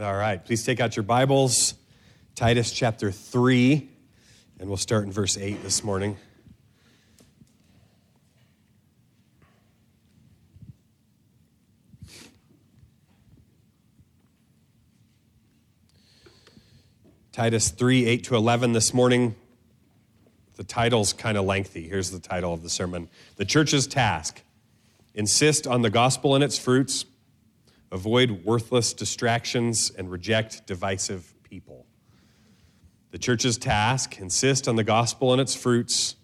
All right, please take out your Bibles, Titus chapter 3, and we'll start in verse 8 this morning. Titus 3, 8 to 11 this morning. The title's kind of lengthy. Here's the title of the sermon The Church's Task Insist on the gospel and its fruits avoid worthless distractions, and reject divisive people. The church's task insist on the gospel and its fruits,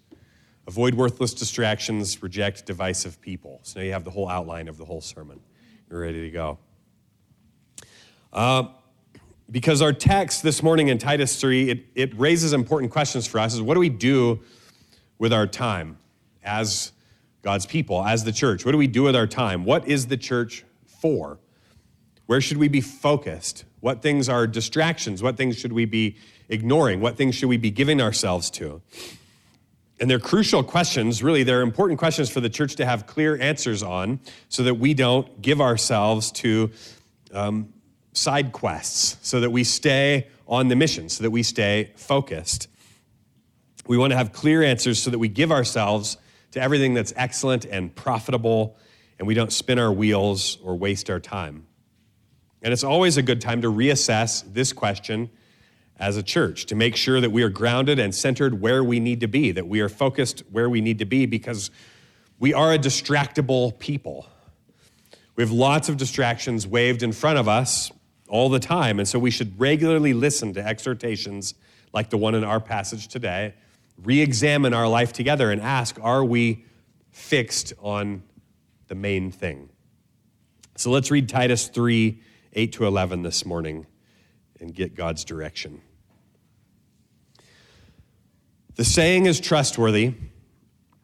avoid worthless distractions, reject divisive people. So now you have the whole outline of the whole sermon. You're ready to go. Uh, because our text this morning in Titus 3, it, it raises important questions for us is what do we do with our time as God's people, as the church? What do we do with our time? What is the church for? Where should we be focused? What things are distractions? What things should we be ignoring? What things should we be giving ourselves to? And they're crucial questions, really, they're important questions for the church to have clear answers on so that we don't give ourselves to um, side quests, so that we stay on the mission, so that we stay focused. We want to have clear answers so that we give ourselves to everything that's excellent and profitable, and we don't spin our wheels or waste our time. And it's always a good time to reassess this question as a church to make sure that we are grounded and centered where we need to be, that we are focused where we need to be because we are a distractible people. We have lots of distractions waved in front of us all the time, and so we should regularly listen to exhortations like the one in our passage today, re examine our life together, and ask are we fixed on the main thing? So let's read Titus 3 8 to 11 this morning and get God's direction. The saying is trustworthy,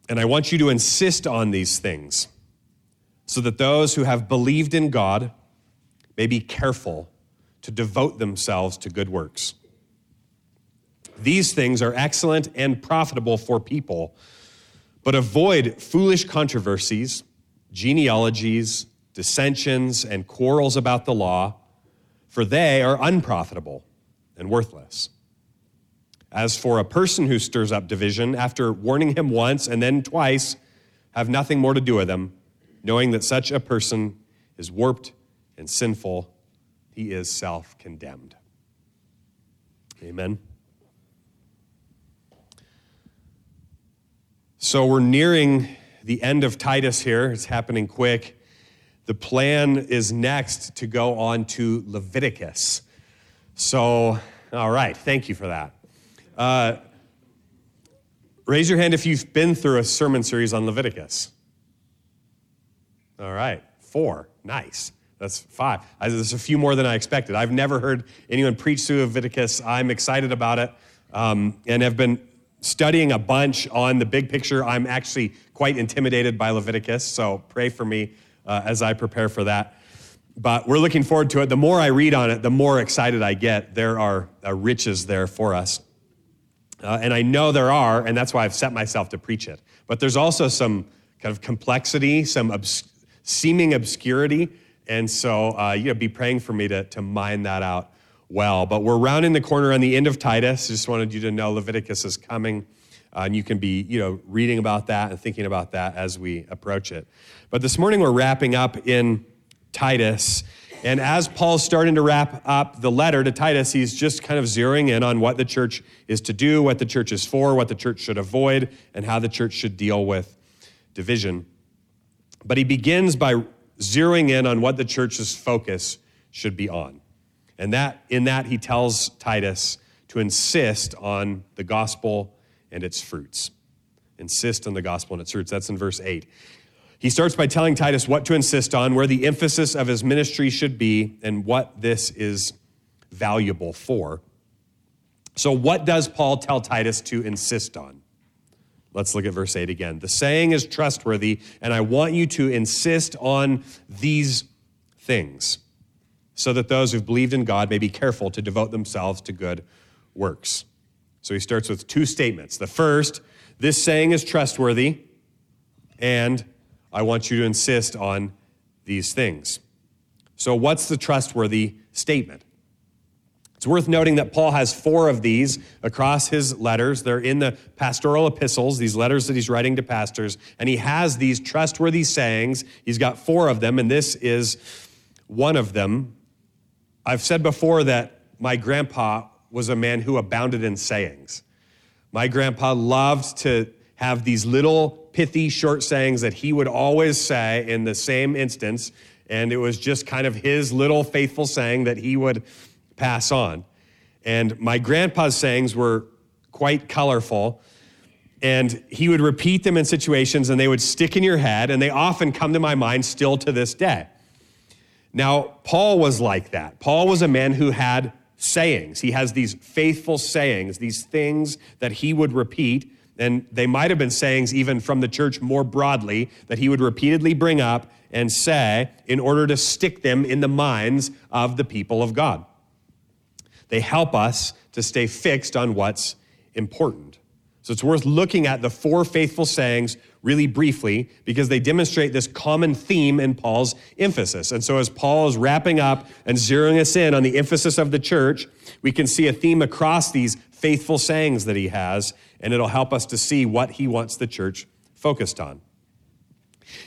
and I want you to insist on these things so that those who have believed in God may be careful to devote themselves to good works. These things are excellent and profitable for people, but avoid foolish controversies, genealogies, dissensions, and quarrels about the law, for they are unprofitable and worthless. As for a person who stirs up division, after warning him once and then twice, have nothing more to do with him, knowing that such a person is warped and sinful, he is self condemned. Amen. So we're nearing the end of Titus here. It's happening quick. The plan is next to go on to Leviticus. So, all right, thank you for that. Uh, raise your hand if you've been through a sermon series on Leviticus. All right, four. Nice. That's five. I, there's a few more than I expected. I've never heard anyone preach through Leviticus. I'm excited about it um, and have been studying a bunch on the big picture. I'm actually quite intimidated by Leviticus, so pray for me uh, as I prepare for that. But we're looking forward to it. The more I read on it, the more excited I get. There are uh, riches there for us. Uh, and I know there are, and that's why I've set myself to preach it. But there's also some kind of complexity, some obs- seeming obscurity. And so, uh, you know, be praying for me to, to mine that out well. But we're rounding the corner on the end of Titus. Just wanted you to know Leviticus is coming. Uh, and you can be, you know, reading about that and thinking about that as we approach it. But this morning we're wrapping up in Titus. And as Paul's starting to wrap up the letter to Titus, he's just kind of zeroing in on what the church is to do, what the church is for, what the church should avoid, and how the church should deal with division. But he begins by zeroing in on what the church's focus should be on. And that in that he tells Titus to insist on the gospel and its fruits. Insist on the gospel and its fruits. That's in verse 8. He starts by telling Titus what to insist on, where the emphasis of his ministry should be, and what this is valuable for. So, what does Paul tell Titus to insist on? Let's look at verse 8 again. The saying is trustworthy, and I want you to insist on these things, so that those who've believed in God may be careful to devote themselves to good works. So he starts with two statements. The first, this saying is trustworthy, and I want you to insist on these things. So, what's the trustworthy statement? It's worth noting that Paul has four of these across his letters. They're in the pastoral epistles, these letters that he's writing to pastors, and he has these trustworthy sayings. He's got four of them, and this is one of them. I've said before that my grandpa was a man who abounded in sayings. My grandpa loved to have these little pithy short sayings that he would always say in the same instance, and it was just kind of his little faithful saying that he would pass on. And my grandpa's sayings were quite colorful. And he would repeat them in situations and they would stick in your head, and they often come to my mind still to this day. Now, Paul was like that. Paul was a man who had sayings. He has these faithful sayings, these things that he would repeat. And they might have been sayings even from the church more broadly that he would repeatedly bring up and say in order to stick them in the minds of the people of God. They help us to stay fixed on what's important. So it's worth looking at the four faithful sayings really briefly because they demonstrate this common theme in Paul's emphasis. And so as Paul is wrapping up and zeroing us in on the emphasis of the church, we can see a theme across these faithful sayings that he has, and it'll help us to see what he wants the church focused on.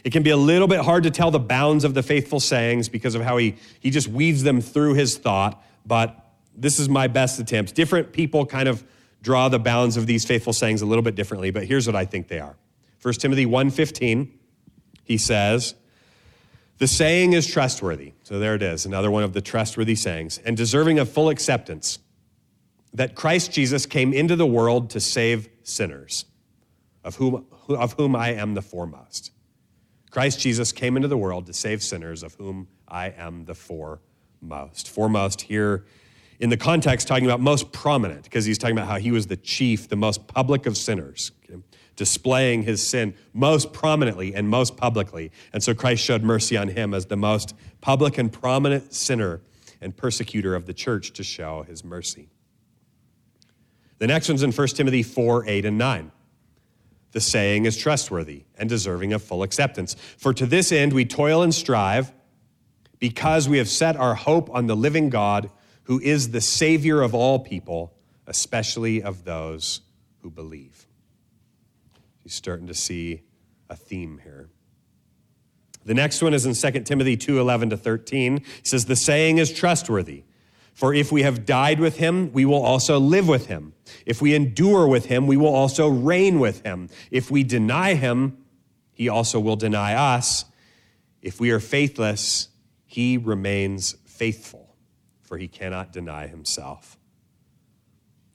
It can be a little bit hard to tell the bounds of the faithful sayings because of how he, he just weaves them through his thought, but this is my best attempt. Different people kind of draw the bounds of these faithful sayings a little bit differently, but here's what I think they are. 1 Timothy 1:15, he says, "The saying is trustworthy." So there it is, another one of the trustworthy sayings, and deserving of full acceptance, that Christ Jesus came into the world to save sinners, of whom, of whom I am the foremost. Christ Jesus came into the world to save sinners, of whom I am the foremost. Foremost here in the context talking about most prominent, because he's talking about how he was the chief, the most public of sinners? Displaying his sin most prominently and most publicly. And so Christ showed mercy on him as the most public and prominent sinner and persecutor of the church to show his mercy. The next one's in 1 Timothy 4 8 and 9. The saying is trustworthy and deserving of full acceptance. For to this end we toil and strive because we have set our hope on the living God who is the Savior of all people, especially of those who believe. You're starting to see a theme here. The next one is in 2 Timothy 2 11 to 13. It says, The saying is trustworthy. For if we have died with him, we will also live with him. If we endure with him, we will also reign with him. If we deny him, he also will deny us. If we are faithless, he remains faithful for he cannot deny himself.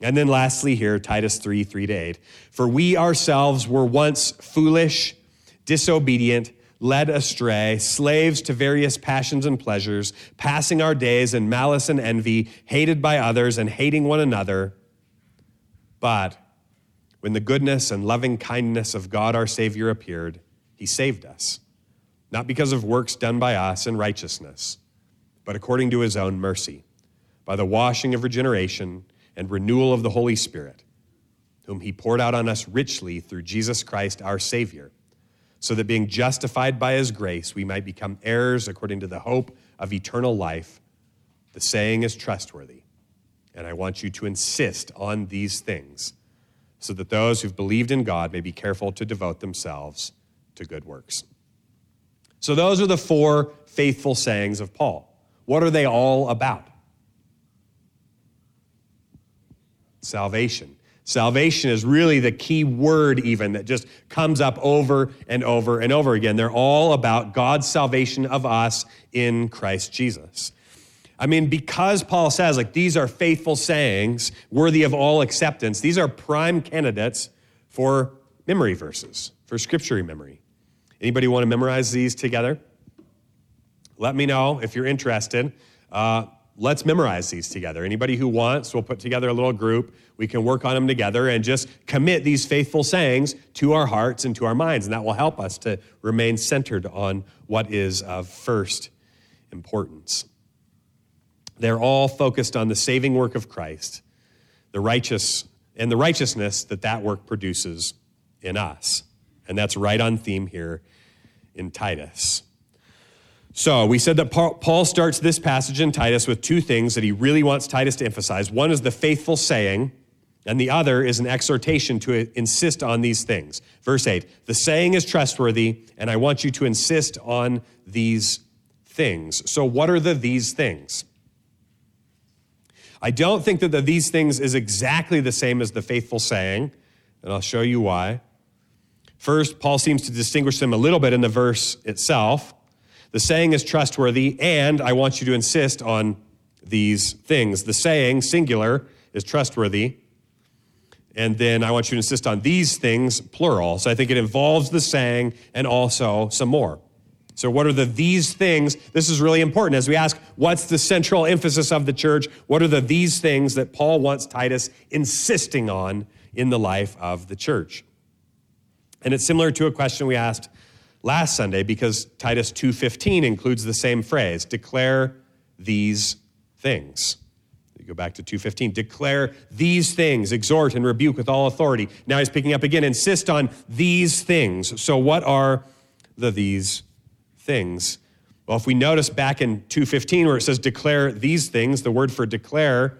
And then lastly, here, Titus 3 3 to 8. For we ourselves were once foolish, disobedient, led astray, slaves to various passions and pleasures, passing our days in malice and envy, hated by others and hating one another. But when the goodness and loving kindness of God our Savior appeared, he saved us, not because of works done by us in righteousness, but according to his own mercy by the washing of regeneration and renewal of the Holy Spirit, whom he poured out on us richly through Jesus Christ our Savior, so that being justified by his grace, we might become heirs according to the hope of eternal life. The saying is trustworthy, and I want you to insist on these things, so that those who've believed in God may be careful to devote themselves to good works. So, those are the four faithful sayings of Paul. What are they all about? Salvation. Salvation is really the key word, even that just comes up over and over and over again. They're all about God's salvation of us in Christ Jesus. I mean, because Paul says, like, these are faithful sayings worthy of all acceptance, these are prime candidates for memory verses, for scripture memory. Anybody want to memorize these together? Let me know if you're interested. Uh, let's memorize these together. Anybody who wants, we'll put together a little group. We can work on them together and just commit these faithful sayings to our hearts and to our minds. And that will help us to remain centered on what is of first importance. They're all focused on the saving work of Christ, the righteous, and the righteousness that that work produces in us. And that's right on theme here in Titus. So we said that Paul starts this passage in Titus with two things that he really wants Titus to emphasize. One is the faithful saying, and the other is an exhortation to insist on these things. Verse 8 The saying is trustworthy, and I want you to insist on these things. So, what are the these things? I don't think that the these things is exactly the same as the faithful saying, and I'll show you why. First, Paul seems to distinguish them a little bit in the verse itself. The saying is trustworthy, and I want you to insist on these things. The saying, singular, is trustworthy. And then I want you to insist on these things, plural. So I think it involves the saying and also some more. So, what are the these things? This is really important as we ask, what's the central emphasis of the church? What are the these things that Paul wants Titus insisting on in the life of the church? And it's similar to a question we asked last Sunday because Titus 2:15 includes the same phrase, declare these things. You go back to 2:15, declare these things, exhort and rebuke with all authority. Now he's picking up again, insist on these things. So what are the these things? Well, if we notice back in 2:15 where it says declare these things, the word for declare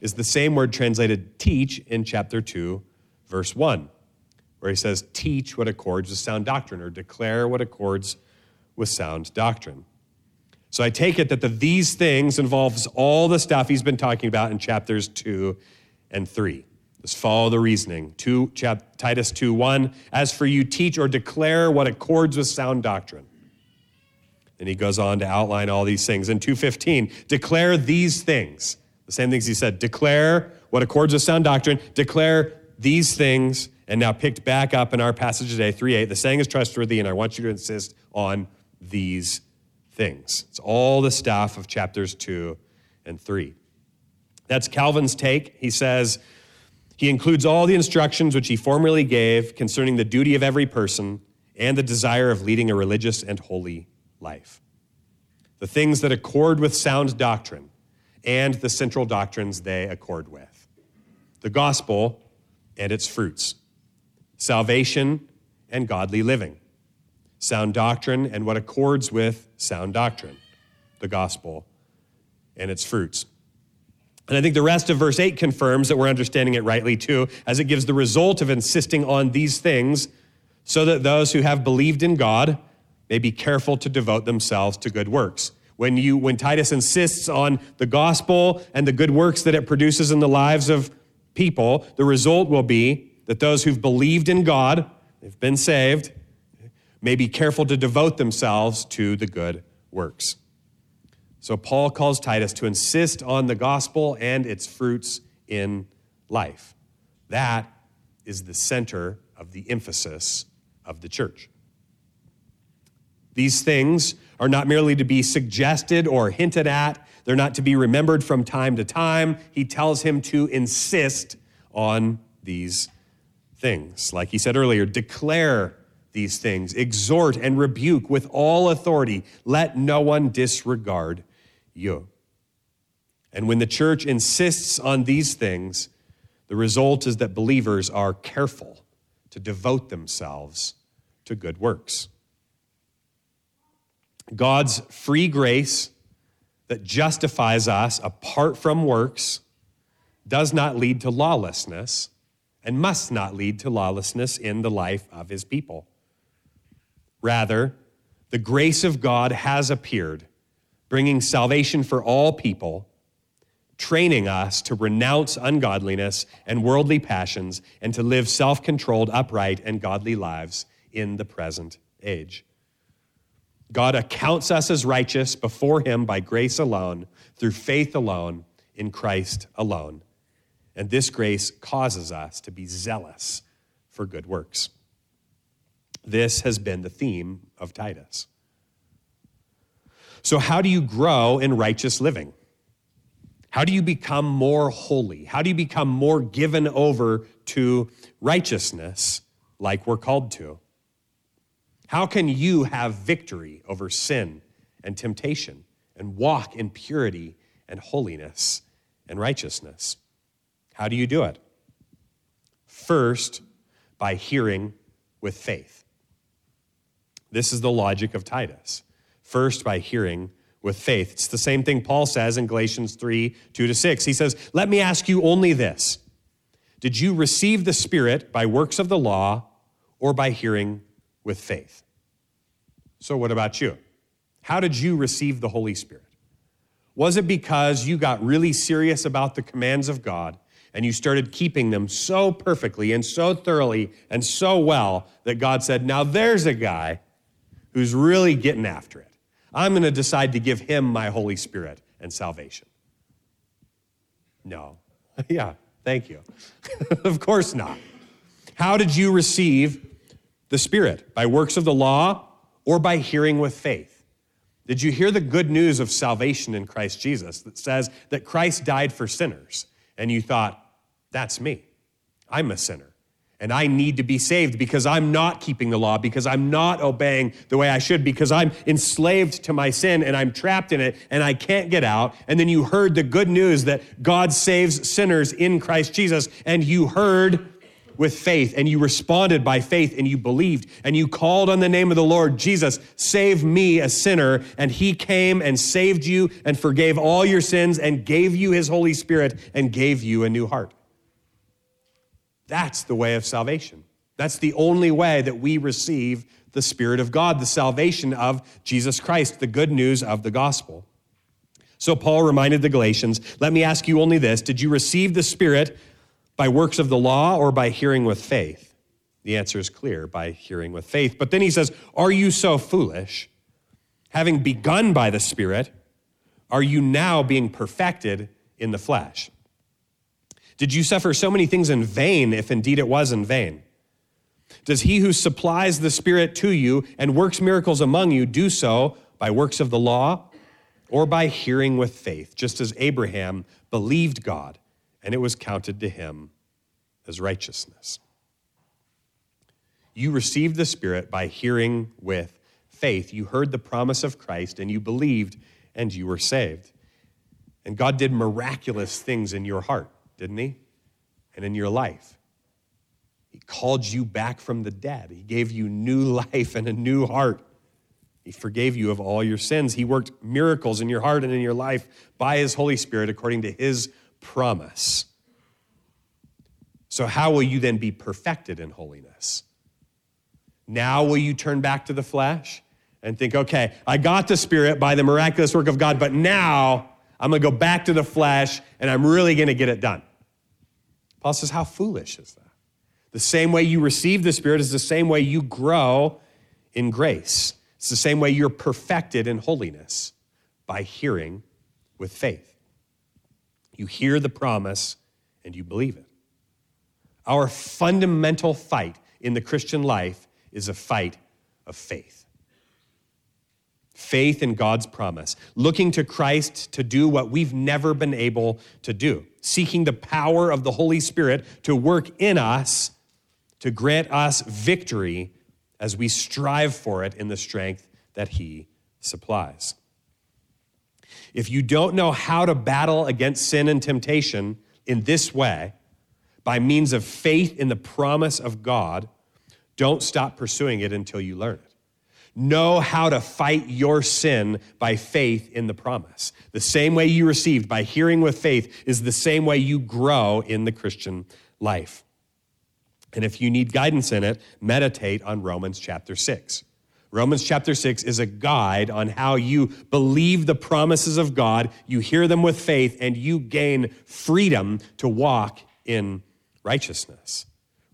is the same word translated teach in chapter 2, verse 1, where he says teach what accords with sound doctrine or declare what accords with sound doctrine. So I take it that the these things involves all the stuff he's been talking about in chapters 2 and 3. Let's follow the reasoning. Two, chap, Titus 2 1. As for you, teach or declare what accords with sound doctrine. And he goes on to outline all these things. In 215, declare these things. The same things he said. Declare what accords with sound doctrine. Declare these things. And now picked back up in our passage today, 3 8. The saying is trustworthy, and I want you to insist on these things. It's all the stuff of chapters 2 and 3. That's Calvin's take. He says, he includes all the instructions which he formerly gave concerning the duty of every person and the desire of leading a religious and holy life. The things that accord with sound doctrine and the central doctrines they accord with. The gospel and its fruits, salvation and godly living, sound doctrine and what accords with sound doctrine, the gospel and its fruits. And I think the rest of verse 8 confirms that we're understanding it rightly too, as it gives the result of insisting on these things so that those who have believed in God may be careful to devote themselves to good works. When, you, when Titus insists on the gospel and the good works that it produces in the lives of people, the result will be that those who've believed in God, they've been saved, may be careful to devote themselves to the good works. So Paul calls Titus to insist on the gospel and its fruits in life. That is the center of the emphasis of the church. These things are not merely to be suggested or hinted at, they're not to be remembered from time to time. He tells him to insist on these things. Like he said earlier, declare these things, exhort and rebuke with all authority. Let no one disregard you. And when the church insists on these things, the result is that believers are careful to devote themselves to good works. God's free grace that justifies us apart from works does not lead to lawlessness and must not lead to lawlessness in the life of his people. Rather, the grace of God has appeared, bringing salvation for all people, training us to renounce ungodliness and worldly passions and to live self controlled, upright, and godly lives in the present age. God accounts us as righteous before Him by grace alone, through faith alone, in Christ alone. And this grace causes us to be zealous for good works. This has been the theme of Titus. So, how do you grow in righteous living? How do you become more holy? How do you become more given over to righteousness like we're called to? How can you have victory over sin and temptation and walk in purity and holiness and righteousness? How do you do it? First, by hearing with faith. This is the logic of Titus. First, by hearing with faith. It's the same thing Paul says in Galatians 3 2 to 6. He says, Let me ask you only this Did you receive the Spirit by works of the law or by hearing with faith? So, what about you? How did you receive the Holy Spirit? Was it because you got really serious about the commands of God and you started keeping them so perfectly and so thoroughly and so well that God said, Now there's a guy who's really getting after it. I'm going to decide to give him my Holy Spirit and salvation. No. yeah, thank you. of course not. How did you receive the Spirit? By works of the law or by hearing with faith? Did you hear the good news of salvation in Christ Jesus that says that Christ died for sinners? And you thought, that's me. I'm a sinner. And I need to be saved because I'm not keeping the law, because I'm not obeying the way I should, because I'm enslaved to my sin and I'm trapped in it and I can't get out. And then you heard the good news that God saves sinners in Christ Jesus, and you heard with faith and you responded by faith and you believed and you called on the name of the Lord Jesus, save me, a sinner. And he came and saved you and forgave all your sins and gave you his Holy Spirit and gave you a new heart. That's the way of salvation. That's the only way that we receive the Spirit of God, the salvation of Jesus Christ, the good news of the gospel. So Paul reminded the Galatians, let me ask you only this Did you receive the Spirit by works of the law or by hearing with faith? The answer is clear by hearing with faith. But then he says, Are you so foolish? Having begun by the Spirit, are you now being perfected in the flesh? Did you suffer so many things in vain, if indeed it was in vain? Does he who supplies the Spirit to you and works miracles among you do so by works of the law or by hearing with faith, just as Abraham believed God and it was counted to him as righteousness? You received the Spirit by hearing with faith. You heard the promise of Christ and you believed and you were saved. And God did miraculous things in your heart didn't he? And in your life. He called you back from the dead. He gave you new life and a new heart. He forgave you of all your sins. He worked miracles in your heart and in your life by His Holy Spirit according to His promise. So, how will you then be perfected in holiness? Now, will you turn back to the flesh and think, okay, I got the Spirit by the miraculous work of God, but now I'm going to go back to the flesh and I'm really going to get it done. Paul says, How foolish is that? The same way you receive the Spirit is the same way you grow in grace. It's the same way you're perfected in holiness by hearing with faith. You hear the promise and you believe it. Our fundamental fight in the Christian life is a fight of faith faith in God's promise, looking to Christ to do what we've never been able to do, seeking the power of the Holy Spirit to work in us to grant us victory as we strive for it in the strength that He supplies. If you don't know how to battle against sin and temptation in this way, by means of faith in the promise of God, don't stop pursuing it until you learn it. Know how to fight your sin by faith in the promise. The same way you received by hearing with faith is the same way you grow in the Christian life. And if you need guidance in it, meditate on Romans chapter 6. Romans chapter 6 is a guide on how you believe the promises of God, you hear them with faith, and you gain freedom to walk in righteousness.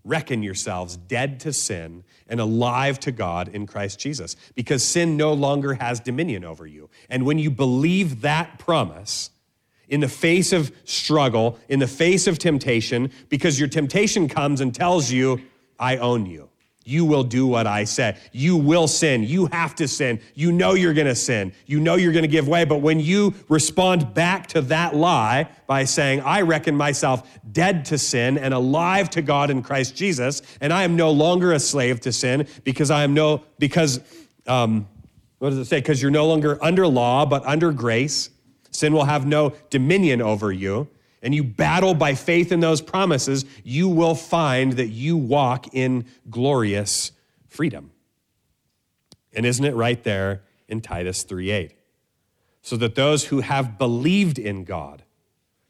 Reckon yourselves dead to sin and alive to God in Christ Jesus, because sin no longer has dominion over you. And when you believe that promise, in the face of struggle, in the face of temptation, because your temptation comes and tells you, I own you. You will do what I say. You will sin. You have to sin. You know you're going to sin. You know you're going to give way. But when you respond back to that lie by saying, I reckon myself dead to sin and alive to God in Christ Jesus, and I am no longer a slave to sin because I am no, because, um, what does it say? Because you're no longer under law, but under grace. Sin will have no dominion over you and you battle by faith in those promises, you will find that you walk in glorious freedom. And isn't it right there in Titus 3:8. So that those who have believed in God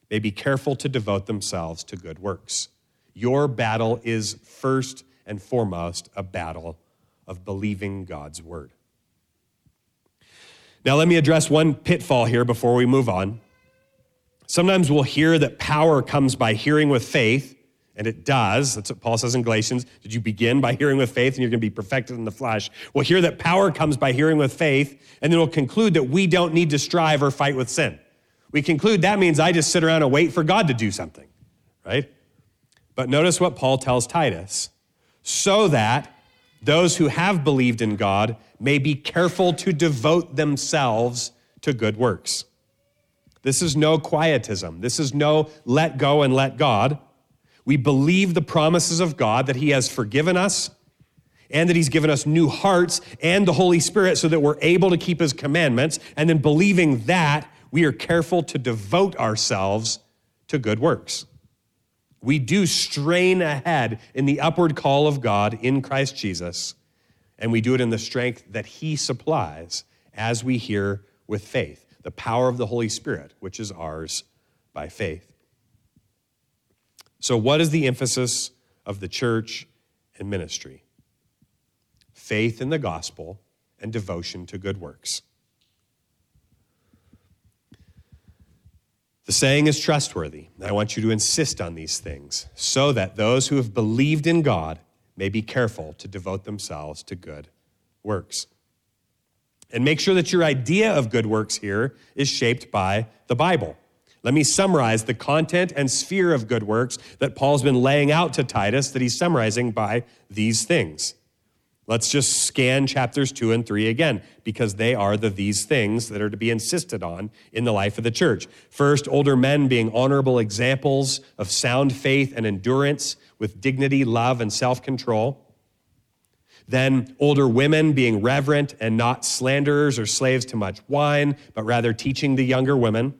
may be careful to devote themselves to good works. Your battle is first and foremost a battle of believing God's word. Now, let me address one pitfall here before we move on. Sometimes we'll hear that power comes by hearing with faith, and it does. That's what Paul says in Galatians. Did you begin by hearing with faith and you're going to be perfected in the flesh? We'll hear that power comes by hearing with faith, and then we'll conclude that we don't need to strive or fight with sin. We conclude that means I just sit around and wait for God to do something, right? But notice what Paul tells Titus so that those who have believed in God may be careful to devote themselves to good works. This is no quietism. This is no let go and let God. We believe the promises of God that He has forgiven us and that He's given us new hearts and the Holy Spirit so that we're able to keep His commandments. And then believing that, we are careful to devote ourselves to good works. We do strain ahead in the upward call of God in Christ Jesus, and we do it in the strength that He supplies as we hear with faith, the power of the Holy Spirit, which is ours by faith. So, what is the emphasis of the church and ministry? Faith in the gospel and devotion to good works. The saying is trustworthy. I want you to insist on these things so that those who have believed in God may be careful to devote themselves to good works. And make sure that your idea of good works here is shaped by the Bible. Let me summarize the content and sphere of good works that Paul's been laying out to Titus that he's summarizing by these things. Let's just scan chapters 2 and 3 again because they are the these things that are to be insisted on in the life of the church. First, older men being honorable examples of sound faith and endurance with dignity, love, and self control. Then, older women being reverent and not slanderers or slaves to much wine, but rather teaching the younger women.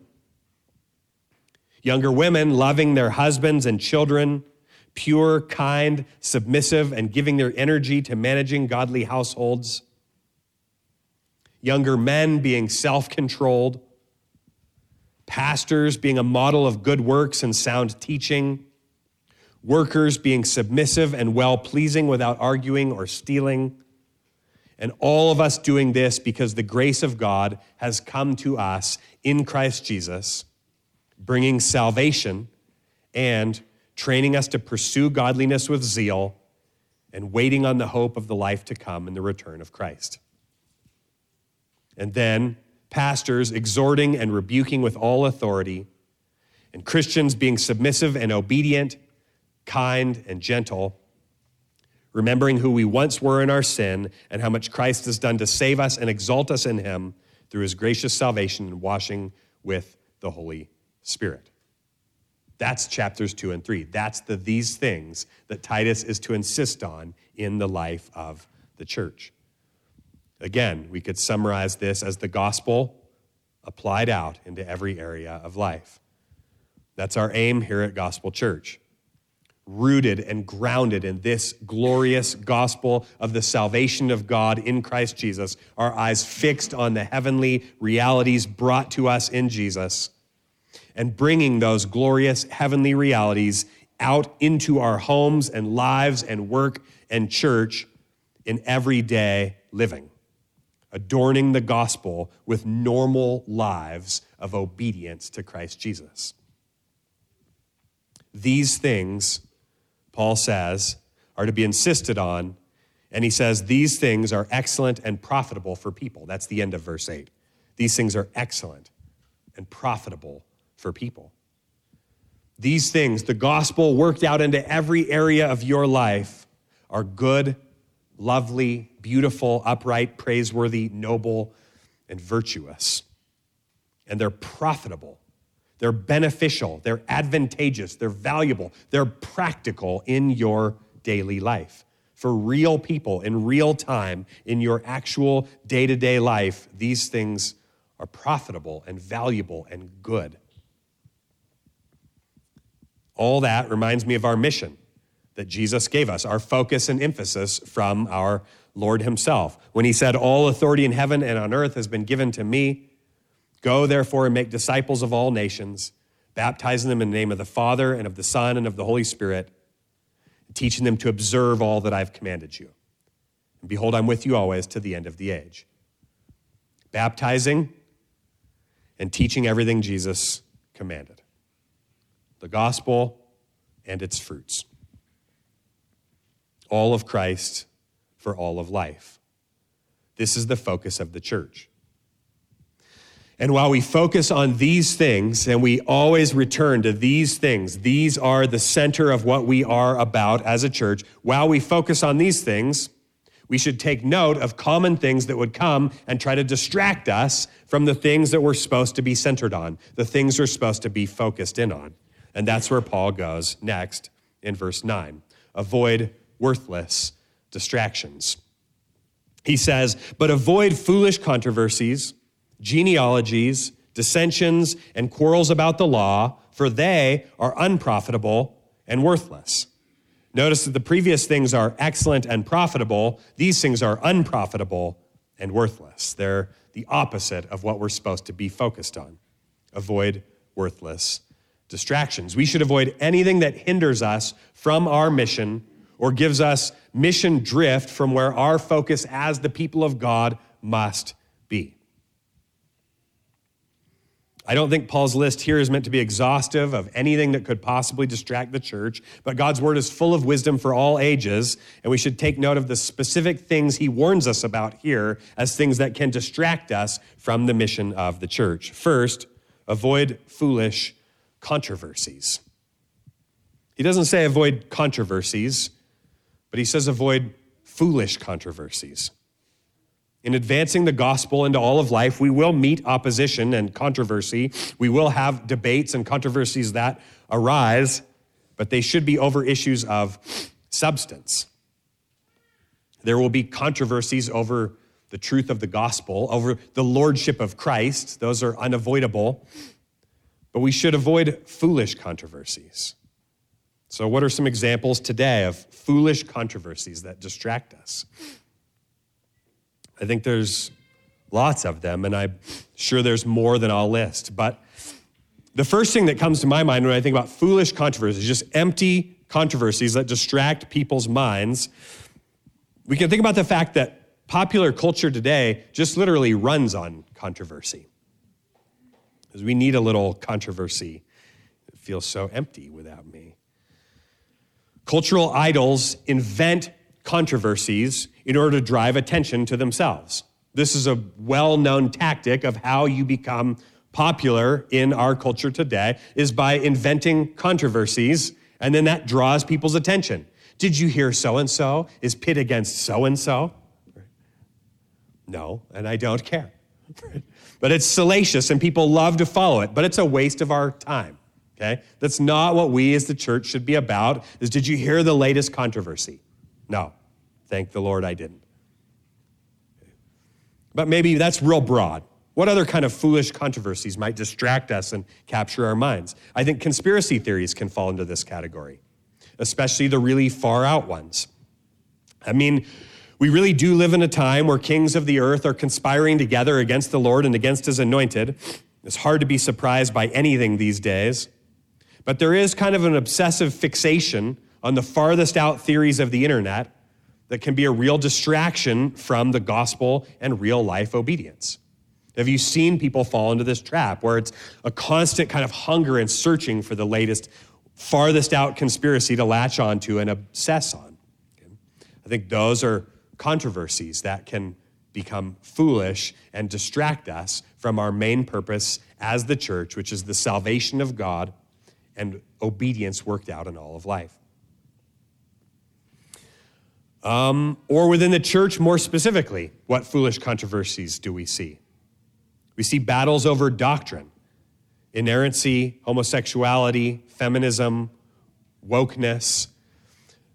Younger women loving their husbands and children, pure, kind, submissive, and giving their energy to managing godly households. Younger men being self controlled. Pastors being a model of good works and sound teaching. Workers being submissive and well pleasing without arguing or stealing. And all of us doing this because the grace of God has come to us in Christ Jesus bringing salvation and training us to pursue godliness with zeal and waiting on the hope of the life to come and the return of Christ. And then pastors exhorting and rebuking with all authority, and Christians being submissive and obedient, kind and gentle, remembering who we once were in our sin and how much Christ has done to save us and exalt us in Him through His gracious salvation and washing with the Holy Spirit. That's chapters two and three. That's the these things that Titus is to insist on in the life of the church. Again, we could summarize this as the gospel applied out into every area of life. That's our aim here at Gospel Church. Rooted and grounded in this glorious gospel of the salvation of God in Christ Jesus, our eyes fixed on the heavenly realities brought to us in Jesus and bringing those glorious heavenly realities out into our homes and lives and work and church in everyday living, adorning the gospel with normal lives of obedience to Christ Jesus. These things, Paul says, are to be insisted on. And he says, These things are excellent and profitable for people. That's the end of verse 8. These things are excellent and profitable for people. These things, the gospel worked out into every area of your life, are good, lovely, beautiful, upright, praiseworthy, noble, and virtuous. And they're profitable. They're beneficial. They're advantageous. They're valuable. They're practical in your daily life. For real people in real time, in your actual day to day life, these things are profitable and valuable and good. All that reminds me of our mission that Jesus gave us, our focus and emphasis from our Lord Himself. When He said, All authority in heaven and on earth has been given to me, go therefore and make disciples of all nations, baptizing them in the name of the Father and of the Son and of the Holy Spirit, teaching them to observe all that I've commanded you. And behold, I'm with you always to the end of the age. Baptizing and teaching everything Jesus commanded the gospel and its fruits. All of Christ for all of life. This is the focus of the church. And while we focus on these things and we always return to these things, these are the center of what we are about as a church. While we focus on these things, we should take note of common things that would come and try to distract us from the things that we're supposed to be centered on, the things we're supposed to be focused in on. And that's where Paul goes next in verse 9. Avoid worthless distractions. He says, But avoid foolish controversies, genealogies, dissensions, and quarrels about the law, for they are unprofitable and worthless. Notice that the previous things are excellent and profitable, these things are unprofitable and worthless. They're the opposite of what we're supposed to be focused on. Avoid worthless distractions. We should avoid anything that hinders us from our mission or gives us mission drift from where our focus as the people of God must be. I don't think Paul's list here is meant to be exhaustive of anything that could possibly distract the church, but God's word is full of wisdom for all ages, and we should take note of the specific things he warns us about here as things that can distract us from the mission of the church. First, avoid foolish controversies. He doesn't say avoid controversies, but he says avoid foolish controversies. In advancing the gospel into all of life, we will meet opposition and controversy. We will have debates and controversies that arise, but they should be over issues of substance. There will be controversies over the truth of the gospel, over the lordship of Christ. Those are unavoidable. But we should avoid foolish controversies. So, what are some examples today of foolish controversies that distract us? I think there's lots of them, and I'm sure there's more than I'll list. But the first thing that comes to my mind when I think about foolish controversies, just empty controversies that distract people's minds, we can think about the fact that popular culture today just literally runs on controversy. Because we need a little controversy. It feels so empty without me. Cultural idols invent controversies in order to drive attention to themselves. This is a well known tactic of how you become popular in our culture today is by inventing controversies and then that draws people's attention. Did you hear so and so is pit against so and so? No, and I don't care. but it's salacious and people love to follow it, but it's a waste of our time. Okay? That's not what we as the church should be about. Is did you hear the latest controversy? No. Thank the Lord I didn't. But maybe that's real broad. What other kind of foolish controversies might distract us and capture our minds? I think conspiracy theories can fall into this category, especially the really far out ones. I mean, we really do live in a time where kings of the earth are conspiring together against the Lord and against his anointed. It's hard to be surprised by anything these days. But there is kind of an obsessive fixation on the farthest out theories of the internet that can be a real distraction from the gospel and real life obedience. Have you seen people fall into this trap where it's a constant kind of hunger and searching for the latest, farthest out conspiracy to latch onto and obsess on? I think those are controversies that can become foolish and distract us from our main purpose as the church, which is the salvation of God and obedience worked out in all of life. Um, or within the church, more specifically, what foolish controversies do we see? We see battles over doctrine, inerrancy, homosexuality, feminism, wokeness.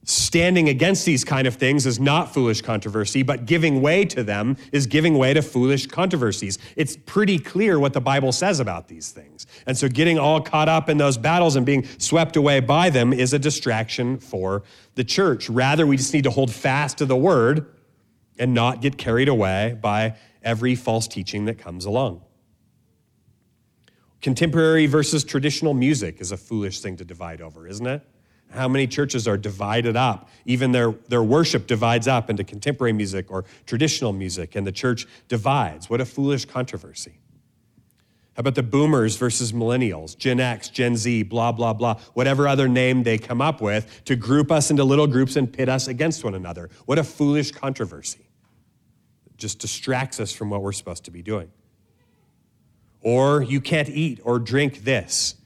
Standing against these kind of things is not foolish controversy, but giving way to them is giving way to foolish controversies. It's pretty clear what the Bible says about these things. And so getting all caught up in those battles and being swept away by them is a distraction for the church. Rather, we just need to hold fast to the word and not get carried away by every false teaching that comes along. Contemporary versus traditional music is a foolish thing to divide over, isn't it? How many churches are divided up? Even their, their worship divides up into contemporary music or traditional music, and the church divides. What a foolish controversy. How about the boomers versus millennials, Gen X, Gen Z, blah, blah, blah, whatever other name they come up with to group us into little groups and pit us against one another? What a foolish controversy. It just distracts us from what we're supposed to be doing. Or you can't eat or drink this.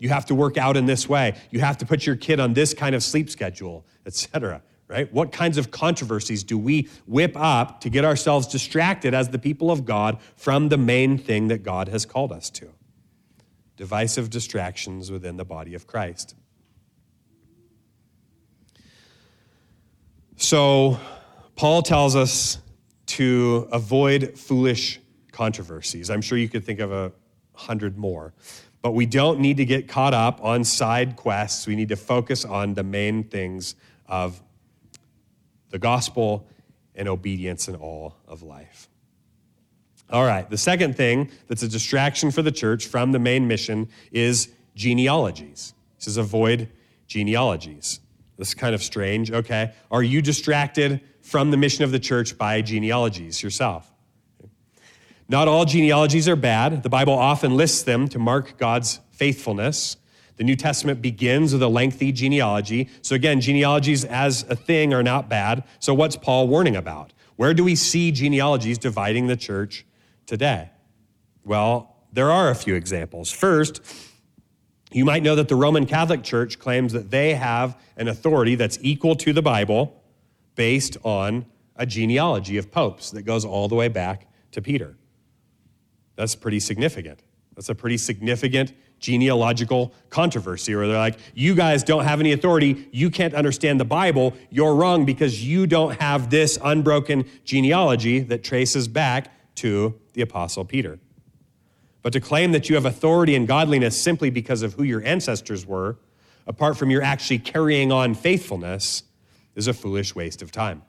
You have to work out in this way. You have to put your kid on this kind of sleep schedule, etc. Right? What kinds of controversies do we whip up to get ourselves distracted as the people of God from the main thing that God has called us to? Divisive distractions within the body of Christ. So, Paul tells us to avoid foolish controversies. I'm sure you could think of a hundred more. But we don't need to get caught up on side quests. We need to focus on the main things of the gospel and obedience in all of life. All right, the second thing that's a distraction for the church from the main mission is genealogies. It says avoid genealogies. This is kind of strange. Okay, are you distracted from the mission of the church by genealogies yourself? Not all genealogies are bad. The Bible often lists them to mark God's faithfulness. The New Testament begins with a lengthy genealogy. So, again, genealogies as a thing are not bad. So, what's Paul warning about? Where do we see genealogies dividing the church today? Well, there are a few examples. First, you might know that the Roman Catholic Church claims that they have an authority that's equal to the Bible based on a genealogy of popes that goes all the way back to Peter. That's pretty significant. That's a pretty significant genealogical controversy where they're like, you guys don't have any authority. You can't understand the Bible. You're wrong because you don't have this unbroken genealogy that traces back to the Apostle Peter. But to claim that you have authority and godliness simply because of who your ancestors were, apart from your actually carrying on faithfulness, is a foolish waste of time.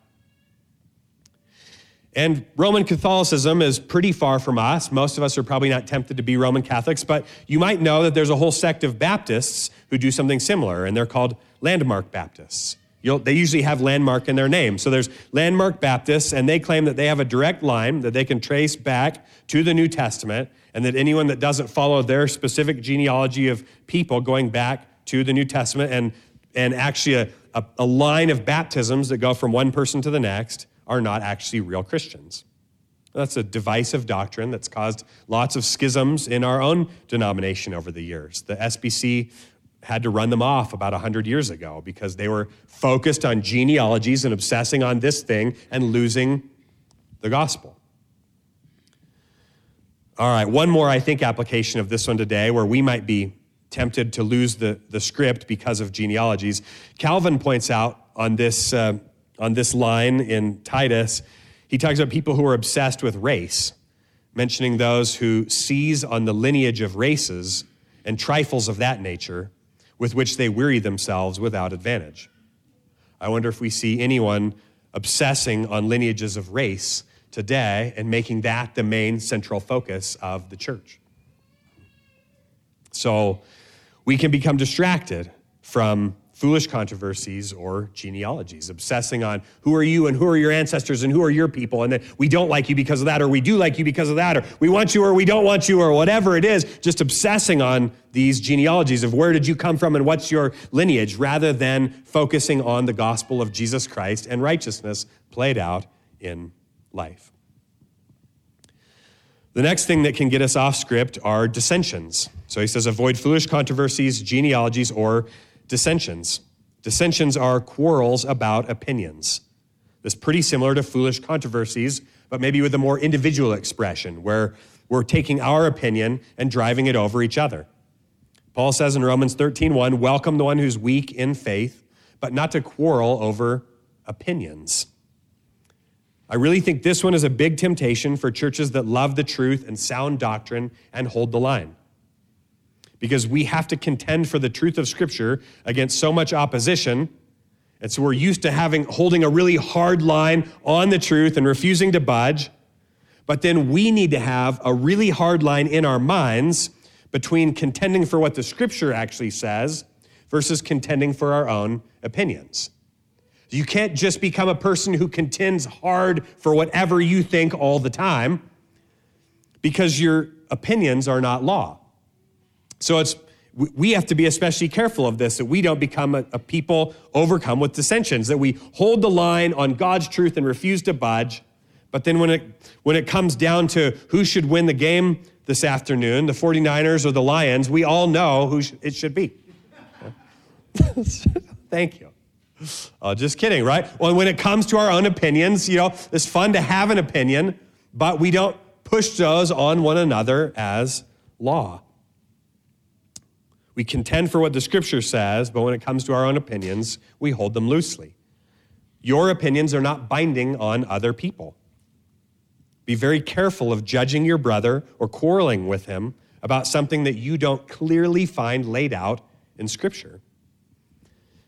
And Roman Catholicism is pretty far from us. Most of us are probably not tempted to be Roman Catholics, but you might know that there's a whole sect of Baptists who do something similar, and they're called Landmark Baptists. You'll, they usually have landmark in their name. So there's Landmark Baptists, and they claim that they have a direct line that they can trace back to the New Testament, and that anyone that doesn't follow their specific genealogy of people going back to the New Testament and, and actually a, a, a line of baptisms that go from one person to the next, are not actually real Christians. That's a divisive doctrine that's caused lots of schisms in our own denomination over the years. The SBC had to run them off about 100 years ago because they were focused on genealogies and obsessing on this thing and losing the gospel. All right, one more, I think, application of this one today where we might be tempted to lose the, the script because of genealogies. Calvin points out on this uh, on this line in Titus, he talks about people who are obsessed with race, mentioning those who seize on the lineage of races and trifles of that nature with which they weary themselves without advantage. I wonder if we see anyone obsessing on lineages of race today and making that the main central focus of the church. So we can become distracted from foolish controversies or genealogies, obsessing on who are you and who are your ancestors and who are your people, and that we don't like you because of that, or we do like you because of that, or we want you or we don't want you, or whatever it is, just obsessing on these genealogies of where did you come from and what's your lineage, rather than focusing on the gospel of Jesus Christ and righteousness played out in life. The next thing that can get us off script are dissensions. So he says, avoid foolish controversies, genealogies, or dissensions. Dissensions are quarrels about opinions. This is pretty similar to foolish controversies, but maybe with a more individual expression where we're taking our opinion and driving it over each other. Paul says in Romans 13:1, "Welcome the one who's weak in faith, but not to quarrel over opinions. I really think this one is a big temptation for churches that love the truth and sound doctrine and hold the line. Because we have to contend for the truth of Scripture against so much opposition. And so we're used to having holding a really hard line on the truth and refusing to budge. But then we need to have a really hard line in our minds between contending for what the Scripture actually says versus contending for our own opinions. You can't just become a person who contends hard for whatever you think all the time because your opinions are not law. So it's we have to be especially careful of this that we don't become a, a, people overcome with dissensions that we hold the line on god's truth and refuse to budge but then when it when it comes down to who should win the game this afternoon the 49ers or the lions we all know who sh- it should be thank you uh, just kidding, right? Well, when it comes to our own opinions, you know, it's fun to have an opinion, but we don't push those on one another as law. We contend for what the scripture says, but when it comes to our own opinions, we hold them loosely. Your opinions are not binding on other people. Be very careful of judging your brother or quarreling with him about something that you don't clearly find laid out in scripture.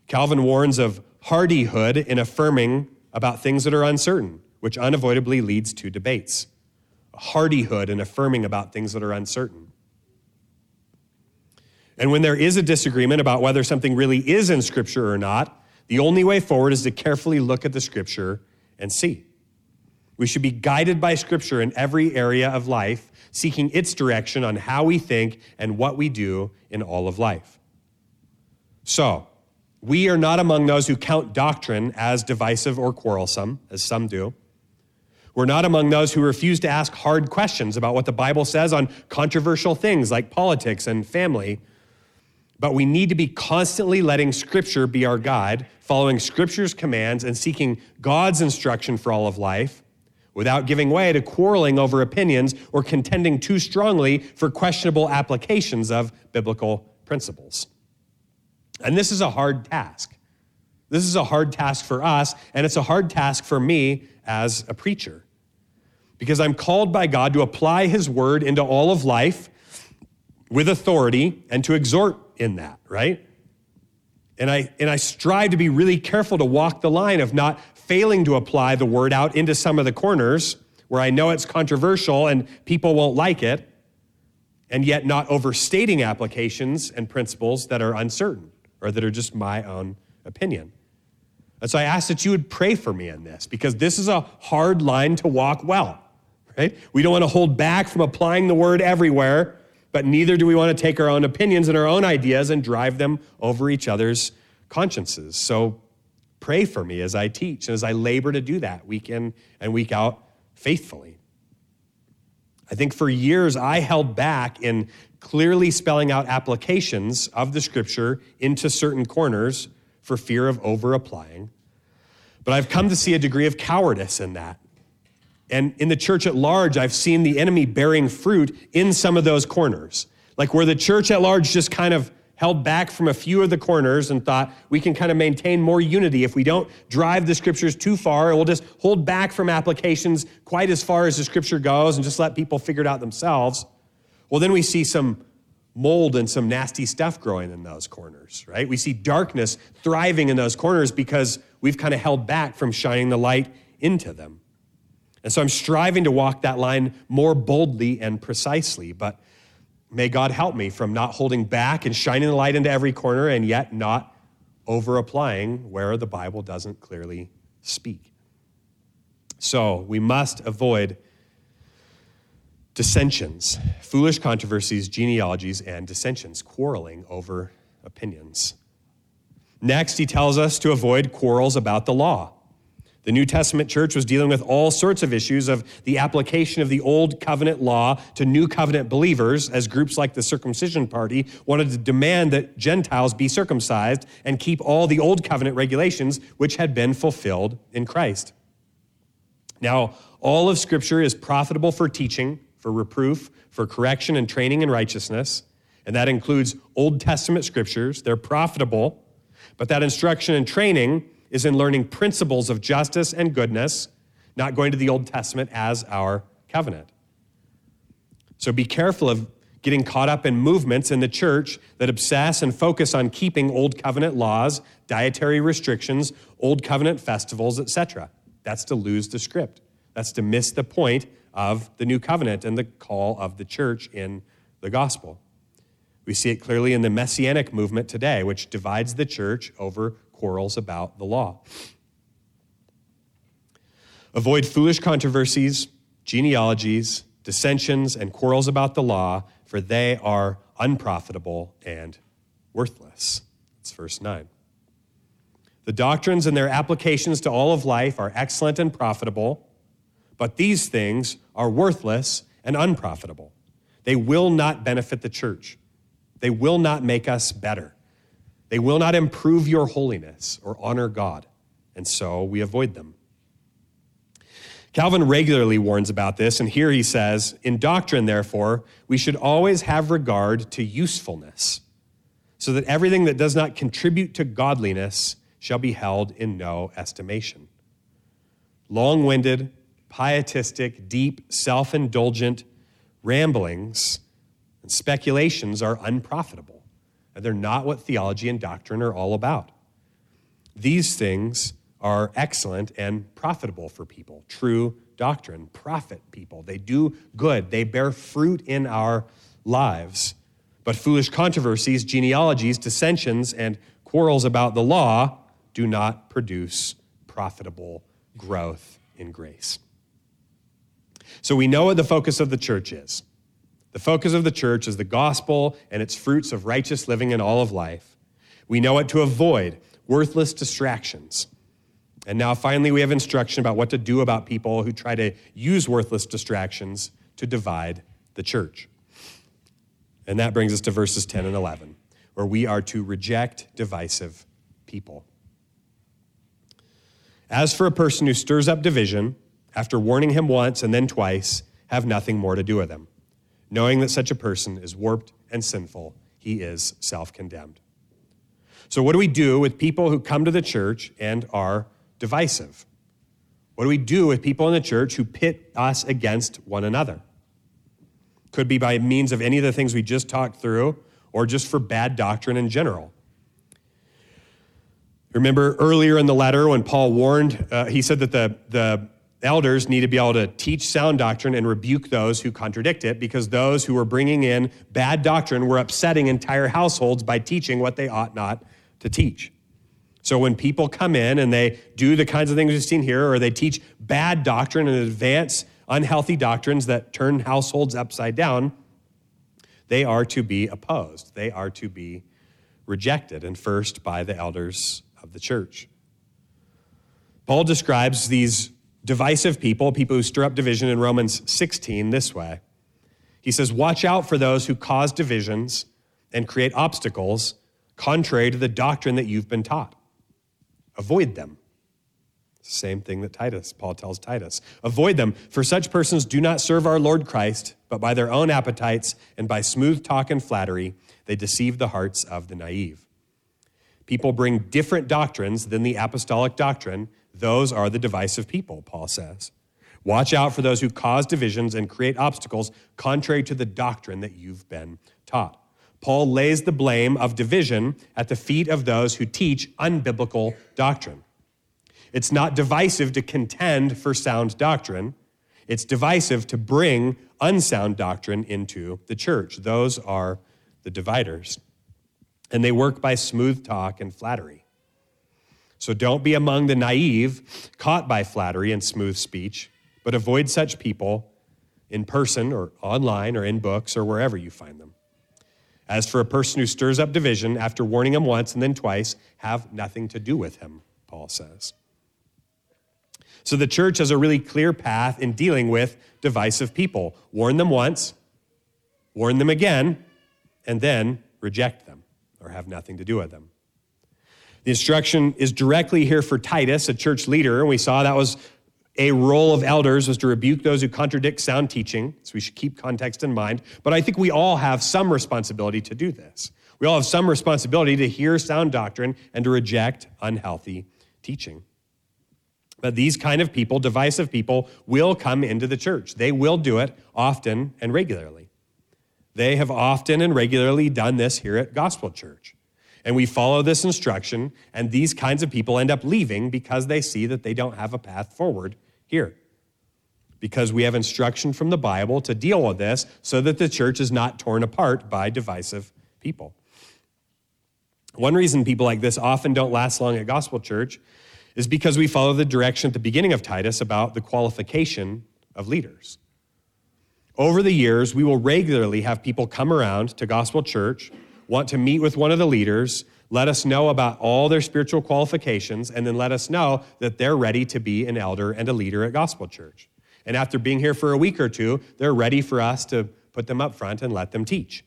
Calvin warns of hardihood in affirming about things that are uncertain, which unavoidably leads to debates. Hardihood in affirming about things that are uncertain. And when there is a disagreement about whether something really is in Scripture or not, the only way forward is to carefully look at the Scripture and see. We should be guided by Scripture in every area of life, seeking its direction on how we think and what we do in all of life. So, we are not among those who count doctrine as divisive or quarrelsome, as some do. We're not among those who refuse to ask hard questions about what the Bible says on controversial things like politics and family. But we need to be constantly letting Scripture be our guide, following Scripture's commands and seeking God's instruction for all of life without giving way to quarreling over opinions or contending too strongly for questionable applications of biblical principles. And this is a hard task. This is a hard task for us, and it's a hard task for me as a preacher. Because I'm called by God to apply His word into all of life with authority and to exhort in that, right? And I, and I strive to be really careful to walk the line of not failing to apply the word out into some of the corners where I know it's controversial and people won't like it, and yet not overstating applications and principles that are uncertain or that are just my own opinion. And so I ask that you would pray for me in this because this is a hard line to walk well, right? We don't want to hold back from applying the word everywhere, but neither do we want to take our own opinions and our own ideas and drive them over each other's consciences. So pray for me as I teach and as I labor to do that week in and week out faithfully. I think for years I held back in clearly spelling out applications of the scripture into certain corners for fear of over applying. But I've come to see a degree of cowardice in that. And in the church at large, I've seen the enemy bearing fruit in some of those corners. Like where the church at large just kind of held back from a few of the corners and thought we can kind of maintain more unity if we don't drive the scriptures too far and we'll just hold back from applications quite as far as the scripture goes and just let people figure it out themselves. Well, then we see some mold and some nasty stuff growing in those corners, right? We see darkness thriving in those corners because we've kind of held back from shining the light into them. And so I'm striving to walk that line more boldly and precisely, but may God help me from not holding back and shining the light into every corner and yet not over applying where the Bible doesn't clearly speak. So we must avoid dissensions, foolish controversies, genealogies, and dissensions, quarreling over opinions. Next, he tells us to avoid quarrels about the law. The New Testament church was dealing with all sorts of issues of the application of the old covenant law to new covenant believers, as groups like the circumcision party wanted to demand that Gentiles be circumcised and keep all the old covenant regulations which had been fulfilled in Christ. Now, all of Scripture is profitable for teaching, for reproof, for correction and training in righteousness. And that includes Old Testament scriptures. They're profitable, But that instruction and training is in learning principles of justice and goodness, not going to the Old Testament as our covenant. So be careful of getting caught up in movements in the church that obsess and focus on keeping old covenant laws, dietary restrictions, old covenant festivals, etc. That's to lose the script. That's to miss the point of the new covenant and the call of the church in the gospel. We see it clearly in the messianic movement today, which divides the church over quarrels about the law. Avoid foolish controversies, genealogies, dissensions, and quarrels about the law, for they are unprofitable and worthless. That's verse 9. The doctrines and their applications to all of life are excellent and profitable, but these things are worthless and unprofitable. They will not benefit the church. They will not make us better. They will not improve your holiness or honor God, and so we avoid them. Calvin regularly warns about this, and here he says In doctrine, therefore, we should always have regard to usefulness, so that everything that does not contribute to godliness shall be held in no estimation. Long winded, pietistic, deep, self indulgent ramblings and speculations are unprofitable, they're not what theology and doctrine are all about. These things are excellent and profitable for people. True doctrine, profit people. They do good, they bear fruit in our lives. But foolish controversies, genealogies, dissensions, and quarrels about the law do not produce profitable growth in grace. So we know what the focus of the church is. The focus of the church is the gospel and its fruits of righteous living in all of life. We know what to avoid worthless distractions and now finally, we have instruction about what to do about people who try to use worthless distractions to divide the church. And that brings us to verses 10 and 11, where we are to reject divisive people. As for a person who stirs up division, after warning him once and then twice, have nothing more to do with him. Knowing that such a person is warped and sinful, he is self condemned. So, what do we do with people who come to the church and are divisive? What do we do with people in the church who pit us against one another? Could be by means of any of the things we just talked through, or just for bad doctrine in general. Remember earlier in the letter when Paul warned, uh, he said that the, the elders need to be able to teach sound doctrine and rebuke those who contradict it because those who were bringing in bad doctrine were upsetting entire households by teaching what they ought not to teach. So when people come in and they do the kinds of things we've seen here, or they teach bad doctrine and advance unhealthy doctrines that turn households upside down, they are to be opposed. They are to be rejected, and first by the elders of the church. Paul describes these divisive people, people who stir up division in Romans 16, this way. He says, Watch out for those who cause divisions and create obstacles contrary to the doctrine that you've been taught. Avoid them. Same thing that Titus, Paul tells Titus. Avoid them, for such persons do not serve our Lord Christ, but by their own appetites and by smooth talk and flattery, they deceive the hearts of the naive. People bring different doctrines than the apostolic doctrine. Those are the divisive people, Paul says. Watch out for those who cause divisions and create obstacles contrary to the doctrine that you've been taught. Paul lays the blame of division at the feet of those who teach unbiblical doctrine. It's not divisive to contend for sound doctrine. It's divisive to bring unsound doctrine into the church. Those are the dividers. And they work by smooth talk and flattery. So don't be among the naive, caught by flattery and smooth speech, but avoid such people in person or online or in books or wherever you find them. As for a person who stirs up division after warning him once and then twice, have nothing to do with him, Paul says. So the church has a really clear path in dealing with divisive people. Warn them once, warn them again, and then reject them or have nothing to do with them. The instruction is directly here for Titus, a church leader, and we saw that was a role of elders was to rebuke those who contradict sound teaching. So we should keep context in mind. But I think we all have some responsibility to do this. We all have some responsibility to hear sound doctrine and to reject unhealthy teaching. But these kind of people, divisive people, will come into the church. They will do it often and regularly. They have often and regularly done this here at Gospel Church. And we follow this instruction, and these kinds of people end up leaving because they see that they don't have a path forward here. Because we have instruction from the Bible to deal with this so that the church is not torn apart by divisive people. One reason people like this often don't last long at Gospel Church is because we follow the direction at the beginning of Titus about the qualification of leaders. Over the years, we will regularly have people come around to Gospel Church, want to meet with one of the leaders, let us know about all their spiritual qualifications, and then let us know that they're ready to be an elder and a leader at Gospel Church. And after being here for a week or two, they're ready for us to put them up front and let them teach.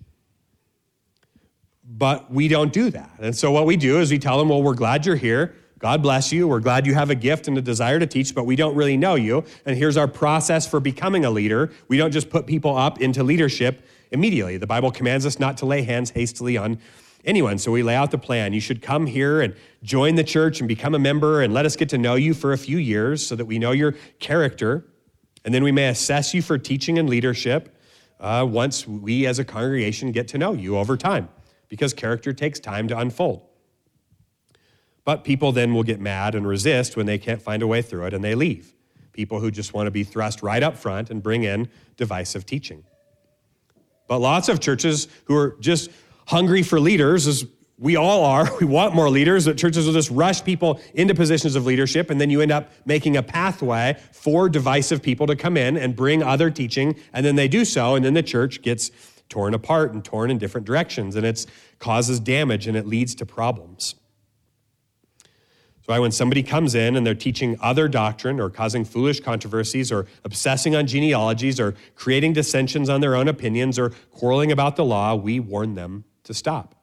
But we don't do that. And so what we do is we tell them, well, we're glad you're here. God bless you. We're glad you have a gift and a desire to teach, but we don't really know you. And here's our process for becoming a leader. We don't just put people up into leadership immediately. The Bible commands us not to lay hands hastily on anyone. So we lay out the plan. You should come here and join the church and become a member and let us get to know you for a few years so that we know your character. And then we may assess you for teaching and leadership uh, once we as a congregation get to know you over time because character takes time to unfold. But people then will get mad and resist when they can't find a way through it and they leave. People who just want to be thrust right up front and bring in divisive teaching. But lots of churches who are just hungry for leaders, as we all are, we want more leaders, but churches will just rush people into positions of leadership, and then you end up making a pathway for divisive people to come in and bring other teaching, and then they do so, and then the church gets torn apart and torn in different directions, and it causes damage and it leads to problems. So when somebody comes in and they're teaching other doctrine or causing foolish controversies or obsessing on genealogies or creating dissensions on their own opinions or quarreling about the law, we warn them to stop.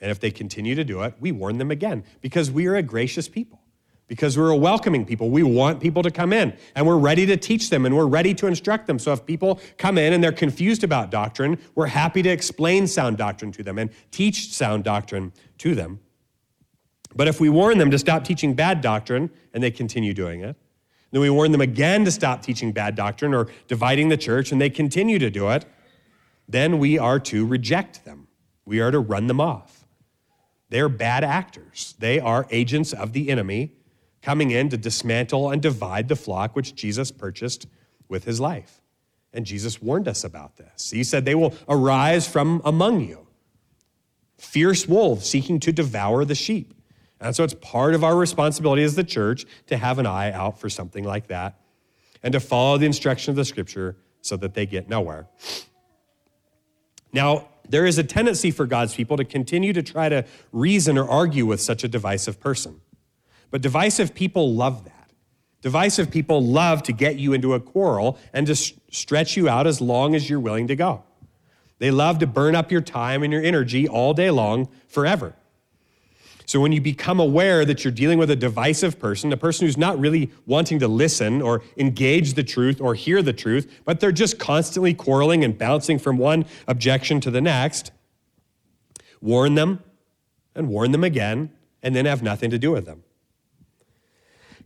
And if they continue to do it, we warn them again because we are a gracious people, because we're a welcoming people. We want people to come in and we're ready to teach them and we're ready to instruct them. So if people come in and they're confused about doctrine, we're happy to explain sound doctrine to them and teach sound doctrine to them. But if we warn them to stop teaching bad doctrine and they continue doing it, then we warn them again to stop teaching bad doctrine or dividing the church and they continue to do it, then we are to reject them. We are to run them off. They're bad actors. They are agents of the enemy coming in to dismantle and divide the flock which Jesus purchased with his life. And Jesus warned us about this. He said, They will arise from among you, fierce wolves seeking to devour the sheep. And so it's part of our responsibility as the church to have an eye out for something like that and to follow the instruction of the scripture so that they get nowhere. Now, there is a tendency for God's people to continue to try to reason or argue with such a divisive person. But divisive people love that. Divisive people love to get you into a quarrel and to stretch you out as long as you're willing to go. They love to burn up your time and your energy all day long forever. So when you become aware that you're dealing with a divisive person, a person who's not really wanting to listen or engage the truth or hear the truth, but they're just constantly quarreling and bouncing from one objection to the next, warn them and warn them again, and then have nothing to do with them.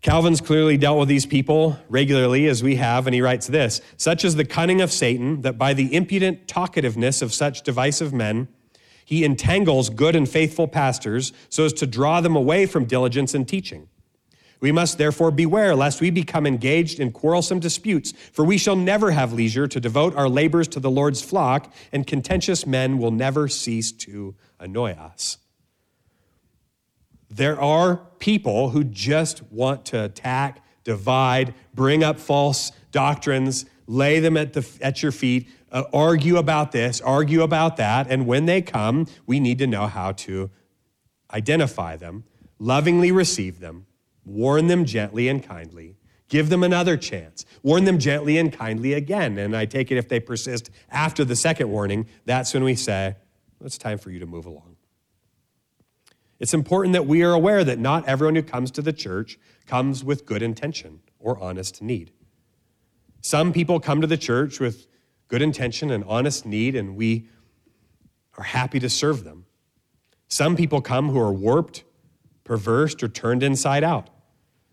Calvin's clearly dealt with these people regularly as we have, and he writes this Such is the cunning of Satan that by the impudent talkativeness of such divisive men, he entangles good and faithful pastors so as to draw them away from diligence in teaching. We must therefore beware lest we become engaged in quarrelsome disputes, for we shall never have leisure to devote our labors to the Lord's flock, and contentious men will never cease to annoy us. There are people who just want to attack, divide, bring up false doctrines, lay them at, the, at your feet, uh, argue about this, argue about that, and when they come, we need to know how to identify them, lovingly receive them, warn them gently and kindly, give them another chance, warn them gently and kindly again. And I take it if they persist after the second warning, that's when we say, it's time for you to move along. It's important that we are aware that not everyone who comes to the church comes with good intention or honest need. Some people come to the church with good intention and honest need, and we are happy to serve them. Some people come who are warped, perverse, or turned inside out.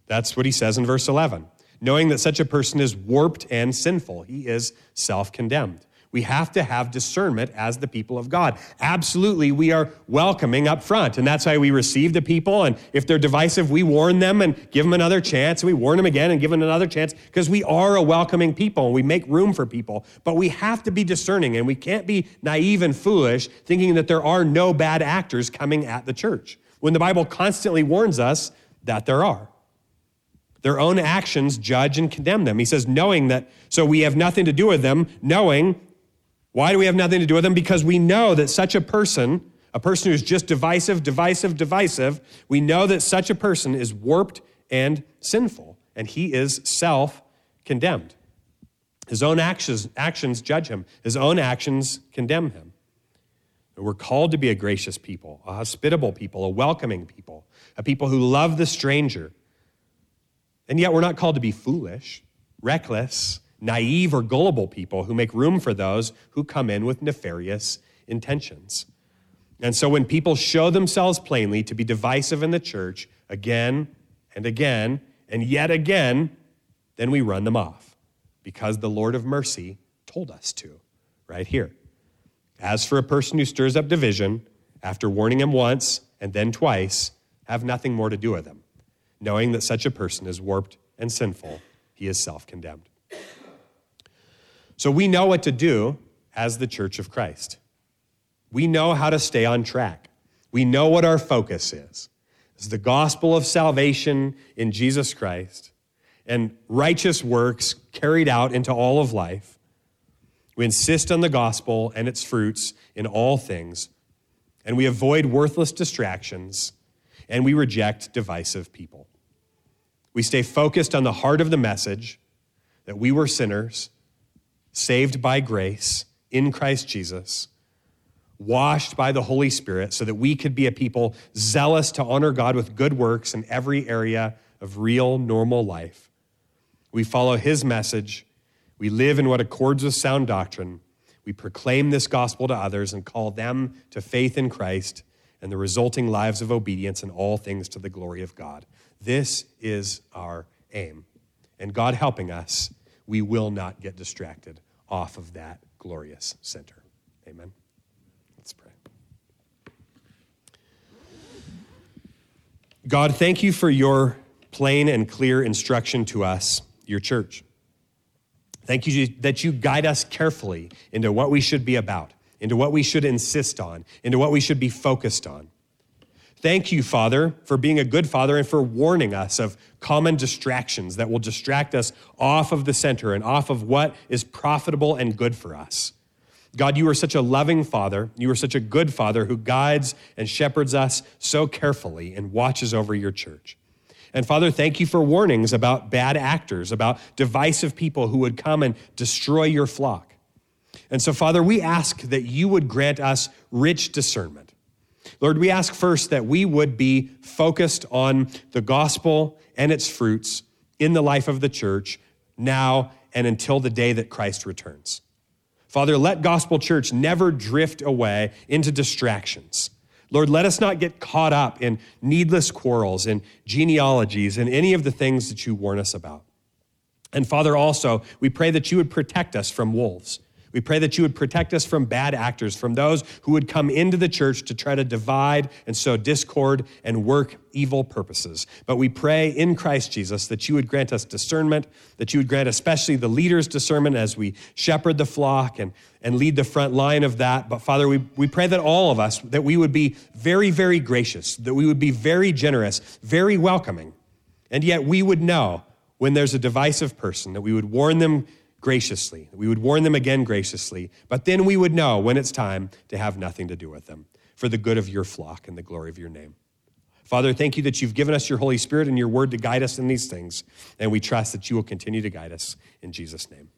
That's what he says in verse 11. Knowing that such a person is warped and sinful, he is self condemned. We have to have discernment as the people of God. Absolutely, we are welcoming up front. And that's why we receive the people. And if they're divisive, we warn them and give them another chance. We warn them again and give them another chance because we are a welcoming people and we make room for people. But we have to be discerning and we can't be naive and foolish thinking that there are no bad actors coming at the church when the Bible constantly warns us that there are. Their own actions judge and condemn them. He says, knowing that, so we have nothing to do with them, knowing. Why do we have nothing to do with them? Because we know that such a person, a person who's just divisive, divisive, divisive, we know that such a person is warped and sinful, and he is self condemned. His own actions, actions judge him, his own actions condemn him. We're called to be a gracious people, a hospitable people, a welcoming people, a people who love the stranger and yet, we're not called to be foolish, reckless, naive, or gullible people who make room for those who come in with nefarious intentions. And so, when people show themselves plainly to be divisive in the church again and again and yet again, then we run them off because the Lord of mercy told us to, right here. As for a person who stirs up division, after warning him once and then twice, have nothing more to do with him knowing that such a person is warped and sinful, he is self condemned. So we know what to do as the church of Christ. We know how to stay on track. We know what our focus is. It's the gospel of salvation in Jesus Christ and righteous works carried out into all of life. We insist on the gospel and its fruits in all things, and we avoid worthless distractions, and we reject divisive people. We stay focused on the heart of the message that we were sinners, saved by grace in Christ Jesus, washed by the Holy Spirit, so that we could be a people zealous to honor God with good works in every area of real, normal life. We follow His message. We live in what accords with sound doctrine. We proclaim this gospel to others and call them to faith in Christ and the resulting lives of obedience in all things to the glory of God. This is our aim. And God helping us, we will not get distracted off of that glorious center. Amen. Let's pray. God, thank you for your plain and clear instruction to us, your church. Thank you that you guide us carefully into what we should be about, into what we should insist on, into what we should be focused on. Thank you, Father, for being a good father and for warning us of common distractions that will distract us off of the center and off of what is profitable and good for us. God, you are such a loving father. You are such a good father who guides and shepherds us so carefully and watches over your church. And Father, thank you for warnings about bad actors, about divisive people who would come and destroy your flock. And so, Father, we ask that you would grant us rich discernment Lord, we ask first that we would be focused on the gospel and its fruits in the life of the church now and until the day that Christ returns. Father, let Gospel Church never drift away into distractions. Lord, let us not get caught up in needless quarrels and genealogies and any of the things that you warn us about. And Father, also, we pray that you would protect us from wolves. We pray that you would protect us from bad actors, from those who would come into the church to try to divide and sow discord and work evil purposes. But we pray in Christ Jesus that you would grant us discernment, that you would grant especially the leaders discernment as we shepherd the flock and, and lead the front line of that. But Father, we, we pray that all of us, that we would be very, very gracious, that we would be very generous, very welcoming. And yet we would know when there's a divisive person, that we would warn them graciously. We would warn them again graciously, but then we would know when it's time to have nothing to do with them for the good of your flock and the glory of your name. Father, thank you that you've given us your Holy Spirit and your word to guide us in these things, and we trust that you will continue to guide us in Jesus' name.